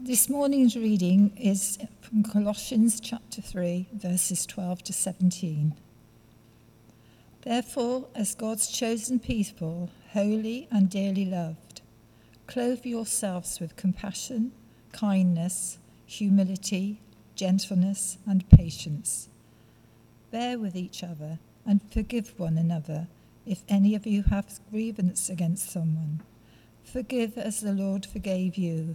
This morning's reading is from Colossians chapter 3, verses 12 to 17. Therefore, as God's chosen people, holy and dearly loved, clothe yourselves with compassion, kindness, humility, gentleness, and patience. Bear with each other and forgive one another if any of you have grievance against someone. Forgive as the Lord forgave you.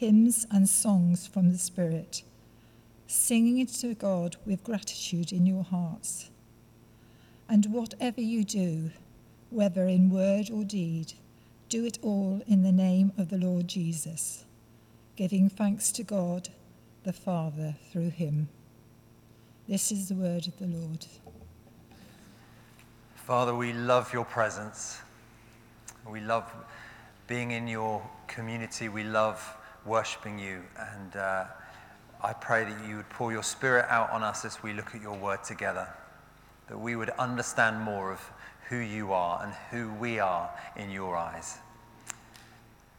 hymns, and songs from the Spirit, singing it to God with gratitude in your hearts. And whatever you do, whether in word or deed, do it all in the name of the Lord Jesus, giving thanks to God the Father through him. This is the word of the Lord. Father, we love your presence. We love being in your community. We love worshipping you. And uh, I pray that you would pour your spirit out on us as we look at your word together, that we would understand more of who you are and who we are in your eyes.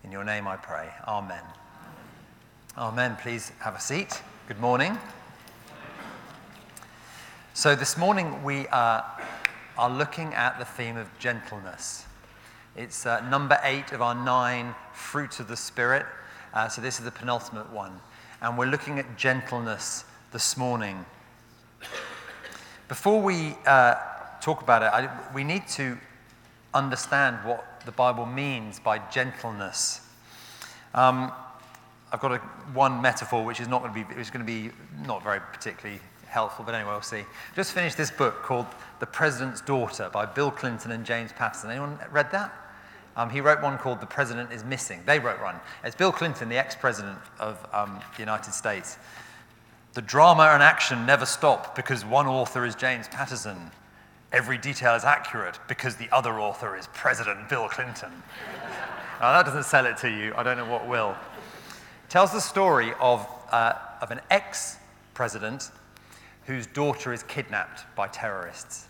In your name I pray. Amen. Amen. Please have a seat. Good morning. So, this morning we uh, are looking at the theme of gentleness. It's uh, number eight of our nine fruits of the Spirit. Uh, so this is the penultimate one. And we're looking at gentleness this morning. Before we uh, talk about it, I, we need to understand what the Bible means by gentleness. Um, I've got a, one metaphor which is not going to be, is going to be not very particularly helpful, but anyway, we'll see. Just finished this book called The President's Daughter by Bill Clinton and James Patterson. Anyone read that? Um, he wrote one called The President is Missing. They wrote one. It's Bill Clinton, the ex president of um, the United States. The drama and action never stop because one author is James Patterson. Every detail is accurate because the other author is President Bill Clinton. now, that doesn't sell it to you. I don't know what will. It tells the story of, uh, of an ex president whose daughter is kidnapped by terrorists.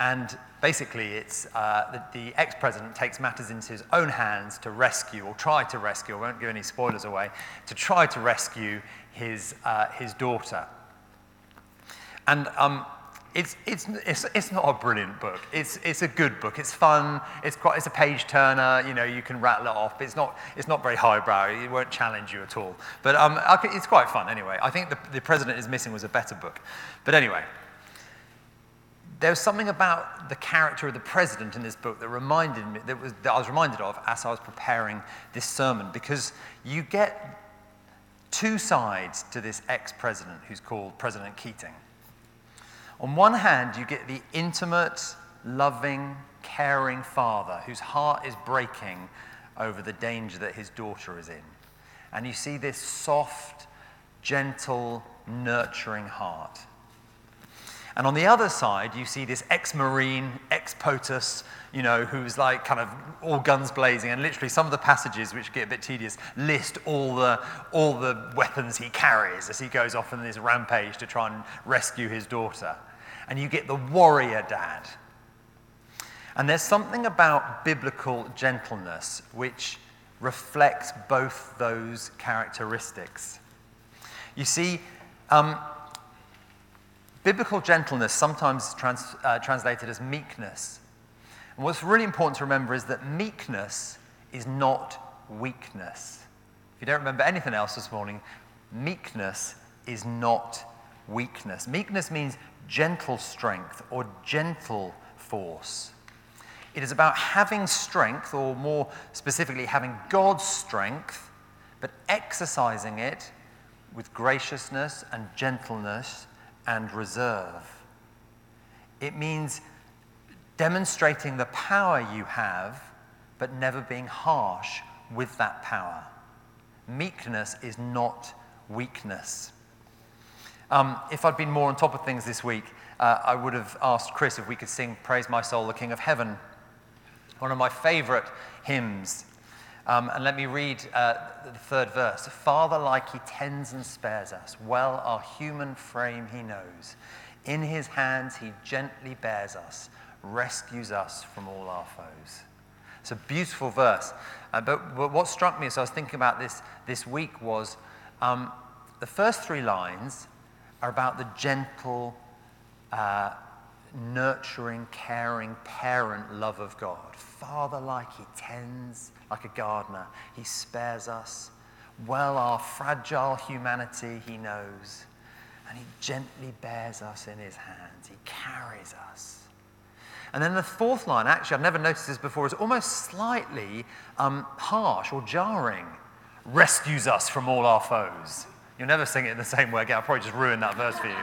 And basically, it's uh, the, the ex president takes matters into his own hands to rescue, or try to rescue, I won't give any spoilers away, to try to rescue his, uh, his daughter. And um, it's, it's, it's, it's not a brilliant book. It's, it's a good book. It's fun. It's, quite, it's a page turner. You know, you can rattle it off. It's not, it's not very highbrow. It won't challenge you at all. But um, it's quite fun anyway. I think the, the President is Missing was a better book. But anyway, there was something about the character of the president in this book that reminded me that, was, that I was reminded of as I was preparing this sermon because you get two sides to this ex-president who's called President Keating. On one hand, you get the intimate, loving, caring father whose heart is breaking over the danger that his daughter is in. And you see this soft, gentle, nurturing heart. And on the other side, you see this ex-marine, ex-POTUS, you know, who's like kind of all guns blazing. And literally some of the passages, which get a bit tedious, list all the, all the weapons he carries as he goes off on this rampage to try and rescue his daughter. And you get the warrior dad. And there's something about biblical gentleness which reflects both those characteristics. You see, um, Biblical gentleness, sometimes trans, uh, translated as meekness. And what's really important to remember is that meekness is not weakness. If you don't remember anything else this morning, meekness is not weakness. Meekness means gentle strength or gentle force. It is about having strength, or more specifically, having God's strength, but exercising it with graciousness and gentleness and reserve. It means demonstrating the power you have, but never being harsh with that power. Meekness is not weakness. Um, if I'd been more on top of things this week, uh, I would have asked Chris if we could sing Praise My Soul, the King of Heaven, one of my favorite hymns. Um, and let me read uh, the third verse. Father, like he tends and spares us, well our human frame he knows. In his hands he gently bears us, rescues us from all our foes. It's a beautiful verse. Uh, but, but, what struck me as I was thinking about this this week was um, the first three lines are about the gentle, uh, nurturing, caring parent love of God. Father, like He tends, like a gardener, He spares us. Well, our fragile humanity He knows, and He gently bears us in His hands. He carries us. And then the fourth line, actually, I've never noticed this before, is almost slightly um, harsh or jarring. Rescues us from all our foes. You'll never sing it in the same way again. I'll probably just ruin that verse for you.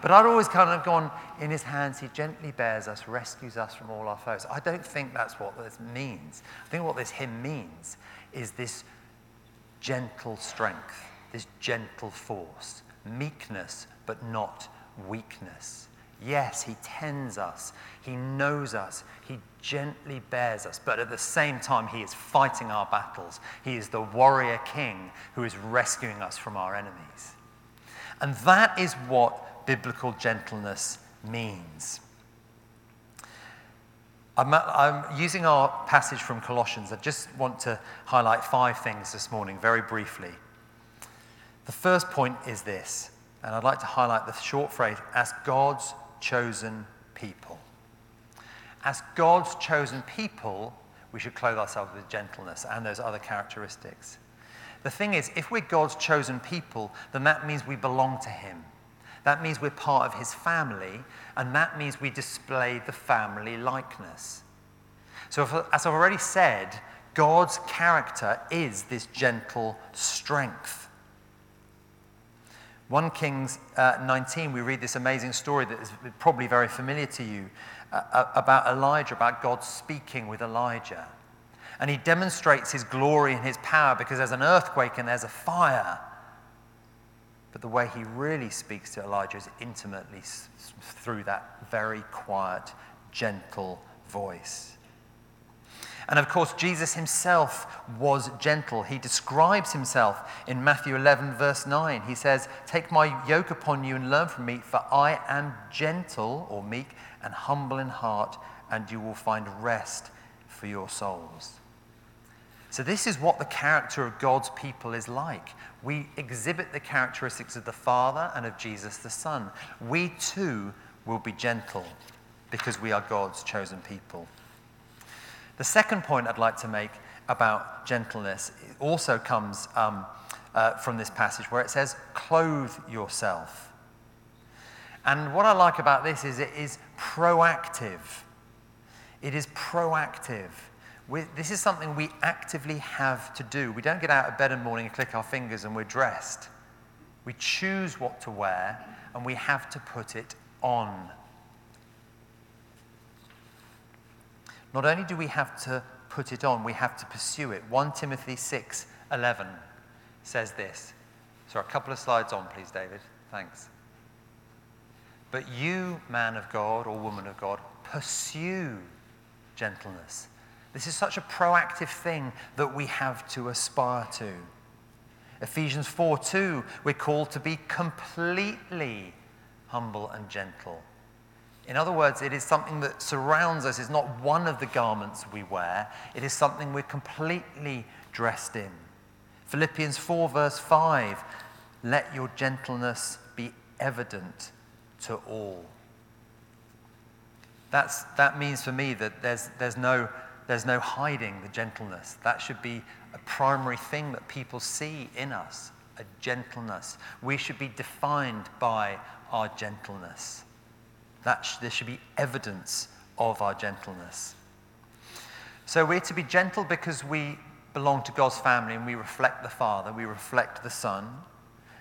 But I'd always kind of gone, in his hands, he gently bears us, rescues us from all our foes. I don't think that's what this means. I think what this hymn means is this gentle strength, this gentle force, meekness, but not weakness. Yes, he tends us, he knows us, he gently bears us, but at the same time, he is fighting our battles. He is the warrior king who is rescuing us from our enemies. And that is what biblical gentleness means. I'm, I'm, using our passage from Colossians. I just want to highlight five things this morning, very briefly. The first point is this, and I'd like to highlight the short phrase as God's chosen people. As God's chosen people, we should clothe ourselves with gentleness and those other characteristics. The thing is, if we're God's chosen people, then that means we belong to Him. That means we're part of His family, and that means we display the family likeness. So, if, as I've already said, God's character is this gentle strength. 1 Kings uh, 19, we read this amazing story that is probably very familiar to you uh, uh, about Elijah, about God speaking with Elijah. And he demonstrates his glory and his power because there's an earthquake and there's a fire. But the way he really speaks to Elijah is intimately through that very quiet, gentle voice. And of course, Jesus himself was gentle. He describes himself in Matthew 11, verse 9. He says, Take my yoke upon you and learn from me, for I am gentle or meek and humble in heart, and you will find rest for your souls. So, this is what the character of God's people is like. We exhibit the characteristics of the Father and of Jesus the Son. We too will be gentle because we are God's chosen people. The second point I'd like to make about gentleness also comes um, uh, from this passage where it says, clothe yourself. And what I like about this is it is proactive. It is proactive. We, this is something we actively have to do. We don't get out of bed in the morning and click our fingers and we're dressed. We choose what to wear and we have to put it on. Not only do we have to put it on, we have to pursue it. 1 Timothy 6 11 says this. So, a couple of slides on, please, David. Thanks. But you, man of God or woman of God, pursue gentleness. This is such a proactive thing that we have to aspire to. Ephesians 4 2, we're called to be completely humble and gentle. In other words, it is something that surrounds us. It's not one of the garments we wear, it is something we're completely dressed in. Philippians 4, verse 5 let your gentleness be evident to all. That's, that means for me that there's, there's, no, there's no hiding the gentleness. That should be a primary thing that people see in us a gentleness. We should be defined by our gentleness. That sh- there should be evidence of our gentleness. So we're to be gentle because we belong to God's family and we reflect the Father, we reflect the Son,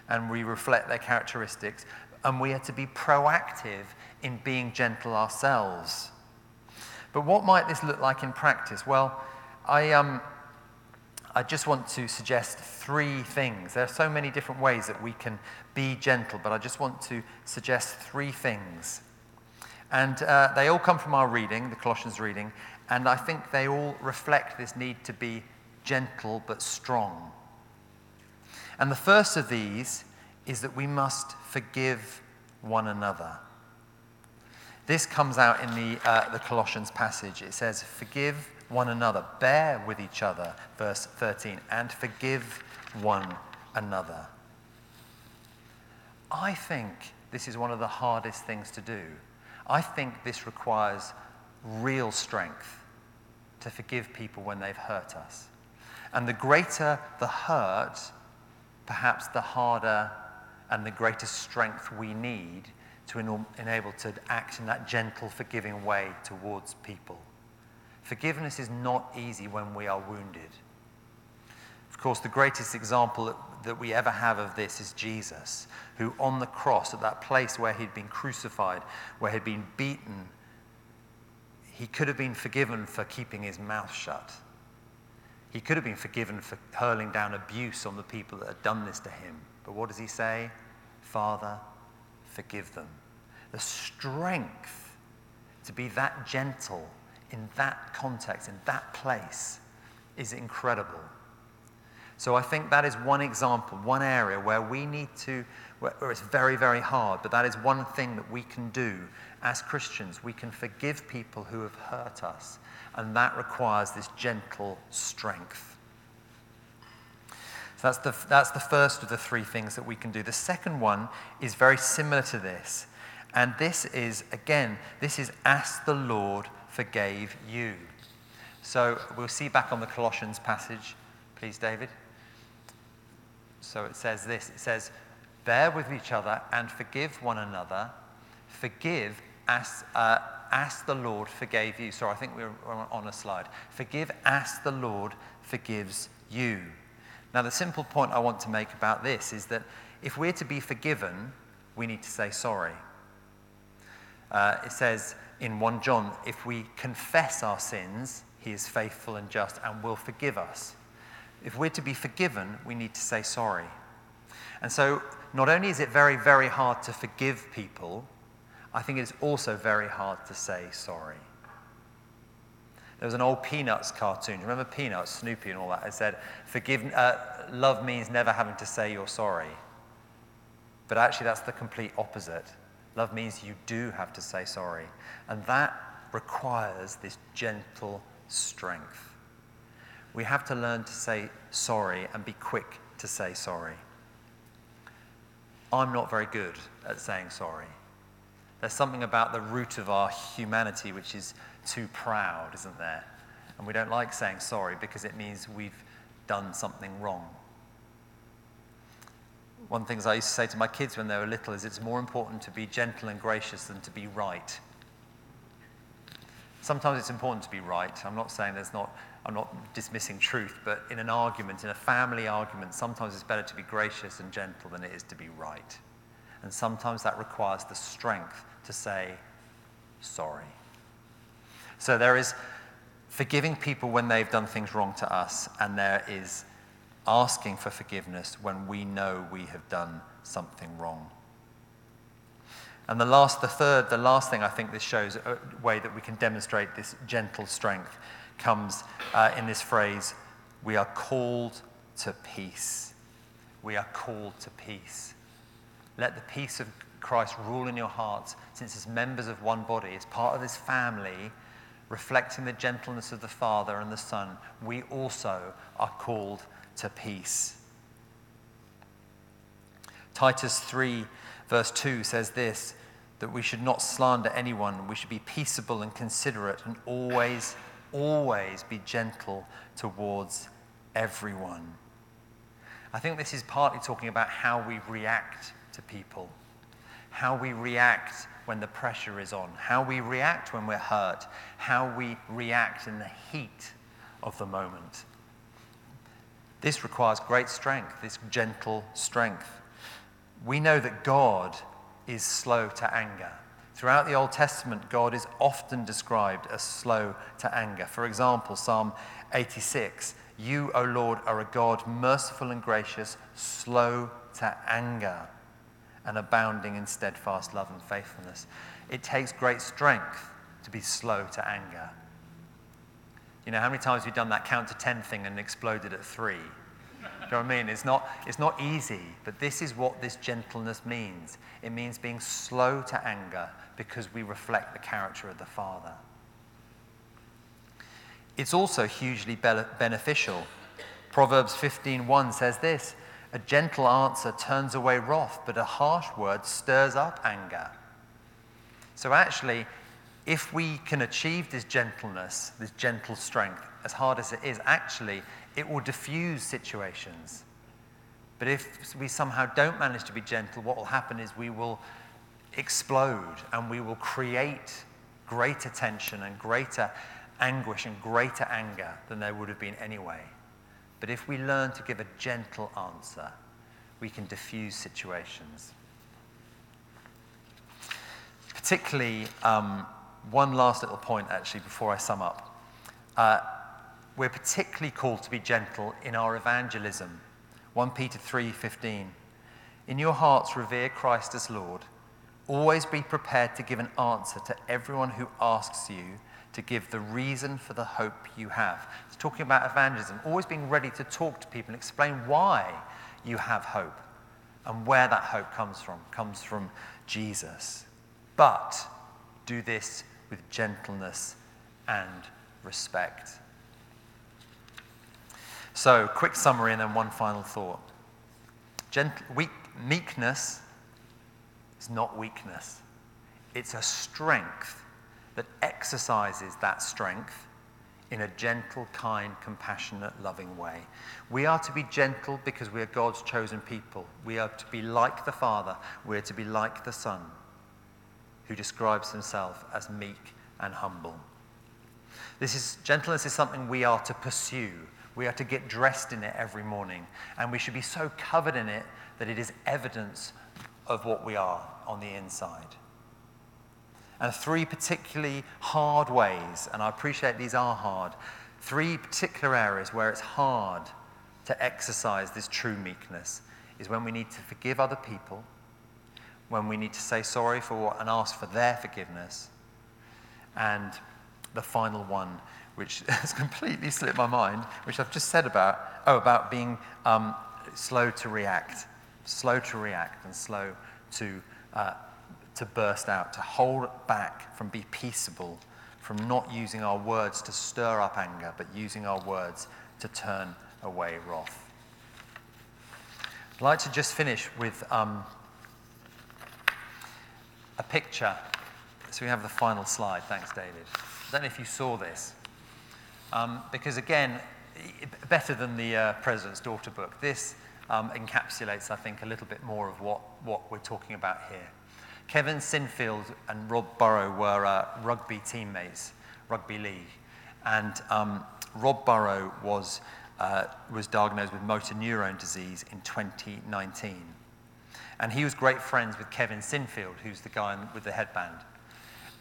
and we reflect their characteristics. And we are to be proactive in being gentle ourselves. But what might this look like in practice? Well, I, um, I just want to suggest three things. There are so many different ways that we can be gentle, but I just want to suggest three things. And uh, they all come from our reading, the Colossians reading, and I think they all reflect this need to be gentle but strong. And the first of these is that we must forgive one another. This comes out in the, uh, the Colossians passage. It says, Forgive one another, bear with each other, verse 13, and forgive one another. I think this is one of the hardest things to do. I think this requires real strength to forgive people when they've hurt us. And the greater the hurt, perhaps the harder and the greater strength we need to enable to act in that gentle, forgiving way towards people. Forgiveness is not easy when we are wounded. Of course, the greatest example that, we ever have of this is Jesus, who on the cross, at that place where he'd been crucified, where he'd been beaten, he could have been forgiven for keeping his mouth shut. He could have been forgiven for hurling down abuse on the people that had done this to him. But what does he say? Father, forgive them. The strength to be that gentle in that context, in that place, is incredible. So I think that is one example, one area where we need to, where, it's very, very hard, but that is one thing that we can do as Christians. We can forgive people who have hurt us, and that requires this gentle strength. So that's the, that's the first of the three things that we can do. The second one is very similar to this. And this is, again, this is ask the Lord forgave you. So we'll see back on the Colossians passage, please, David. So it says this it says, Bear with each other and forgive one another. Forgive as, uh, as the Lord forgave you. Sorry, I think we're on a slide. Forgive as the Lord forgives you. Now, the simple point I want to make about this is that if we're to be forgiven, we need to say sorry. Uh, it says in 1 John, if we confess our sins, he is faithful and just and will forgive us. If we're to be forgiven, we need to say sorry. And so, not only is it very, very hard to forgive people, I think it's also very hard to say sorry. There was an old Peanuts cartoon. Remember Peanuts, Snoopy, and all that? It said, Forgive, uh, love means never having to say you're sorry. But actually, that's the complete opposite. Love means you do have to say sorry. And that requires this gentle strength. We have to learn to say sorry and be quick to say sorry. I'm not very good at saying sorry. There's something about the root of our humanity which is too proud, isn't there? And we don't like saying sorry because it means we've done something wrong. One of the things I used to say to my kids when they were little is it's more important to be gentle and gracious than to be right. Sometimes it's important to be right. I'm not saying there's not, I'm not dismissing truth, but in an argument, in a family argument, sometimes it's better to be gracious and gentle than it is to be right. And sometimes that requires the strength to say sorry. So there is forgiving people when they've done things wrong to us, and there is asking for forgiveness when we know we have done something wrong. And the last, the third, the last thing I think this shows a way that we can demonstrate this gentle strength comes uh, in this phrase we are called to peace. We are called to peace. Let the peace of Christ rule in your hearts, since as members of one body, as part of this family, reflecting the gentleness of the Father and the Son, we also are called to peace. Titus 3, verse 2 says this that we should not slander anyone, we should be peaceable and considerate, and always, always be gentle towards everyone. I think this is partly talking about how we react to people, how we react when the pressure is on, how we react when we're hurt, how we react in the heat of the moment. This requires great strength, this gentle strength. We know that God is slow to anger. Throughout the Old Testament, God is often described as slow to anger. For example, Psalm 86 You, O Lord, are a God merciful and gracious, slow to anger, and abounding in steadfast love and faithfulness. It takes great strength to be slow to anger. You know, how many times have you done that count to 10 thing and exploded at three? Do you know what I mean? It's not, it's not easy, but this is what this gentleness means. It means being slow to anger because we reflect the character of the Father. It's also hugely be- beneficial. Proverbs 15:1 says this, a gentle answer turns away wrath, but a harsh word stirs up anger. So actually, if we can achieve this gentleness, this gentle strength, as hard as it is, actually, it will diffuse situations. But if we somehow don't manage to be gentle, what will happen is we will explode and we will create greater tension and greater anguish and greater anger than there would have been anyway. But if we learn to give a gentle answer, we can diffuse situations. Particularly, um, one last little point actually before I sum up. Uh, we're particularly called to be gentle in our evangelism. 1 Peter 3:15. In your hearts revere Christ as Lord. Always be prepared to give an answer to everyone who asks you to give the reason for the hope you have. It's talking about evangelism, always being ready to talk to people and explain why you have hope and where that hope comes from. comes from Jesus. But do this with gentleness and respect. So, quick summary and then one final thought. Weak, meekness is not weakness, it's a strength that exercises that strength in a gentle, kind, compassionate, loving way. We are to be gentle because we are God's chosen people. We are to be like the Father. We are to be like the Son, who describes himself as meek and humble. This is, gentleness is something we are to pursue. We are to get dressed in it every morning. And we should be so covered in it that it is evidence of what we are on the inside and three particularly hard ways, and I appreciate these are hard, three particular areas where it's hard to exercise this true meekness is when we need to forgive other people, when we need to say sorry for what and ask for their forgiveness, and the final one, which has completely slipped my mind, which I've just said about, oh, about being um, slow to react, slow to react and slow to uh, to burst out, to hold back from be peaceable, from not using our words to stir up anger, but using our words to turn away wrath. I'd like to just finish with um, a picture. So we have the final slide. Thanks, David. I don't know if you saw this. Um, because again, better than the uh, President's Daughter book, this um, encapsulates, I think, a little bit more of what, what we're talking about here. Kevin Sinfield and Rob Burrow were uh, rugby teammates, rugby league. And um, Rob Burrow was, uh, was diagnosed with motor neurone disease in 2019. And he was great friends with Kevin Sinfield, who's the guy with the headband.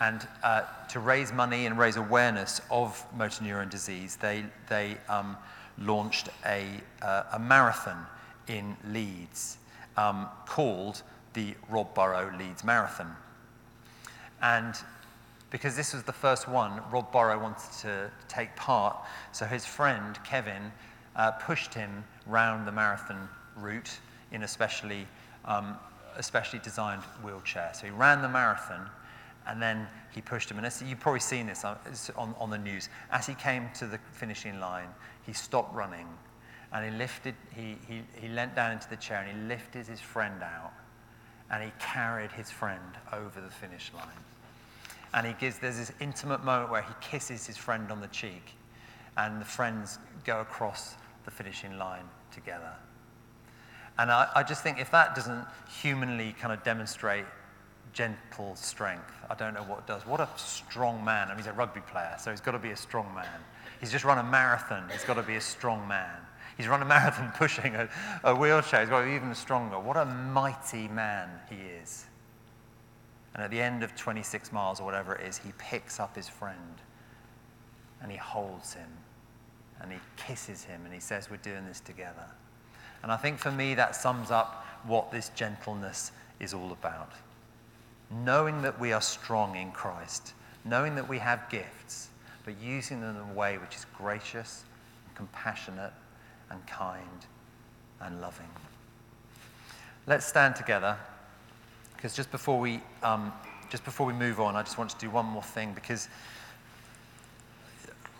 And uh, to raise money and raise awareness of motor neurone disease, they, they um, launched a, uh, a marathon in Leeds um, called the Rob Burrow Leeds Marathon. And because this was the first one, Rob Burrow wanted to take part. So his friend, Kevin, uh, pushed him round the marathon route in a specially, um, specially designed wheelchair. So he ran the marathon and then he pushed him. And as, you've probably seen this on, on, on the news. As he came to the finishing line, he stopped running and he lifted, he, he, he leant down into the chair and he lifted his friend out and he carried his friend over the finish line. And he gives, there's this intimate moment where he kisses his friend on the cheek, and the friends go across the finishing line together. And I, I just think if that doesn't humanly kind of demonstrate gentle strength, I don't know what does. What a strong man. I mean, he's a rugby player, so he's got to be a strong man. He's just run a marathon, he's got to be a strong man. He's run a marathon pushing a, a wheelchair. He's got even stronger. What a mighty man he is. And at the end of 26 miles or whatever it is, he picks up his friend and he holds him and he kisses him and he says, We're doing this together. And I think for me, that sums up what this gentleness is all about. Knowing that we are strong in Christ, knowing that we have gifts, but using them in a way which is gracious, and compassionate, and kind, and loving. Let's stand together, because just before we um, just before we move on, I just want to do one more thing because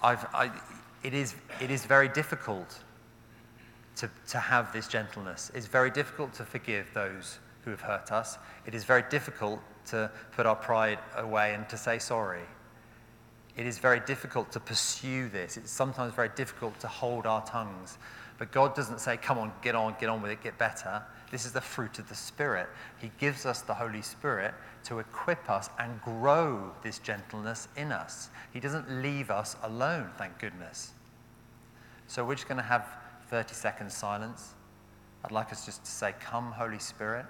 I, it, is, it is very difficult to, to have this gentleness. It's very difficult to forgive those who have hurt us. It is very difficult to put our pride away and to say sorry. It is very difficult to pursue this. It's sometimes very difficult to hold our tongues. But God doesn't say, come on, get on, get on with it, get better. This is the fruit of the Spirit. He gives us the Holy Spirit to equip us and grow this gentleness in us. He doesn't leave us alone, thank goodness. So we're just going to have 30 seconds silence. I'd like us just to say, Come, Holy Spirit.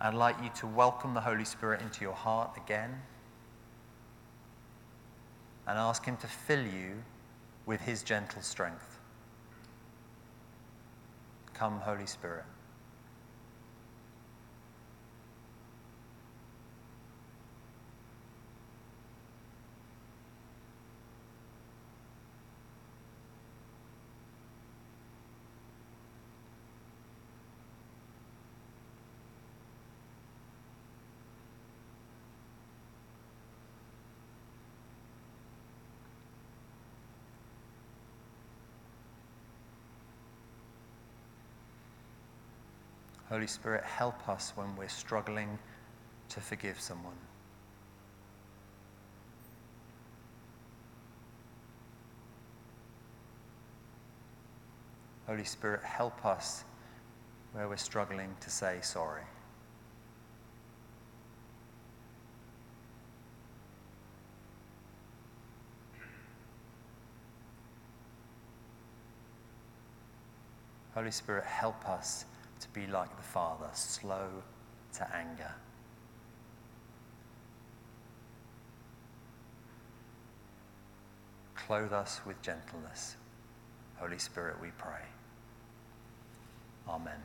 I'd like you to welcome the Holy Spirit into your heart again and ask Him to fill you with His gentle strength. Come, Holy Spirit. Holy Spirit, help us when we're struggling to forgive someone. Holy Spirit, help us where we're struggling to say sorry. Holy Spirit, help us to be like the Father, slow to anger. Clothe us with gentleness. Holy Spirit, we pray. Amen.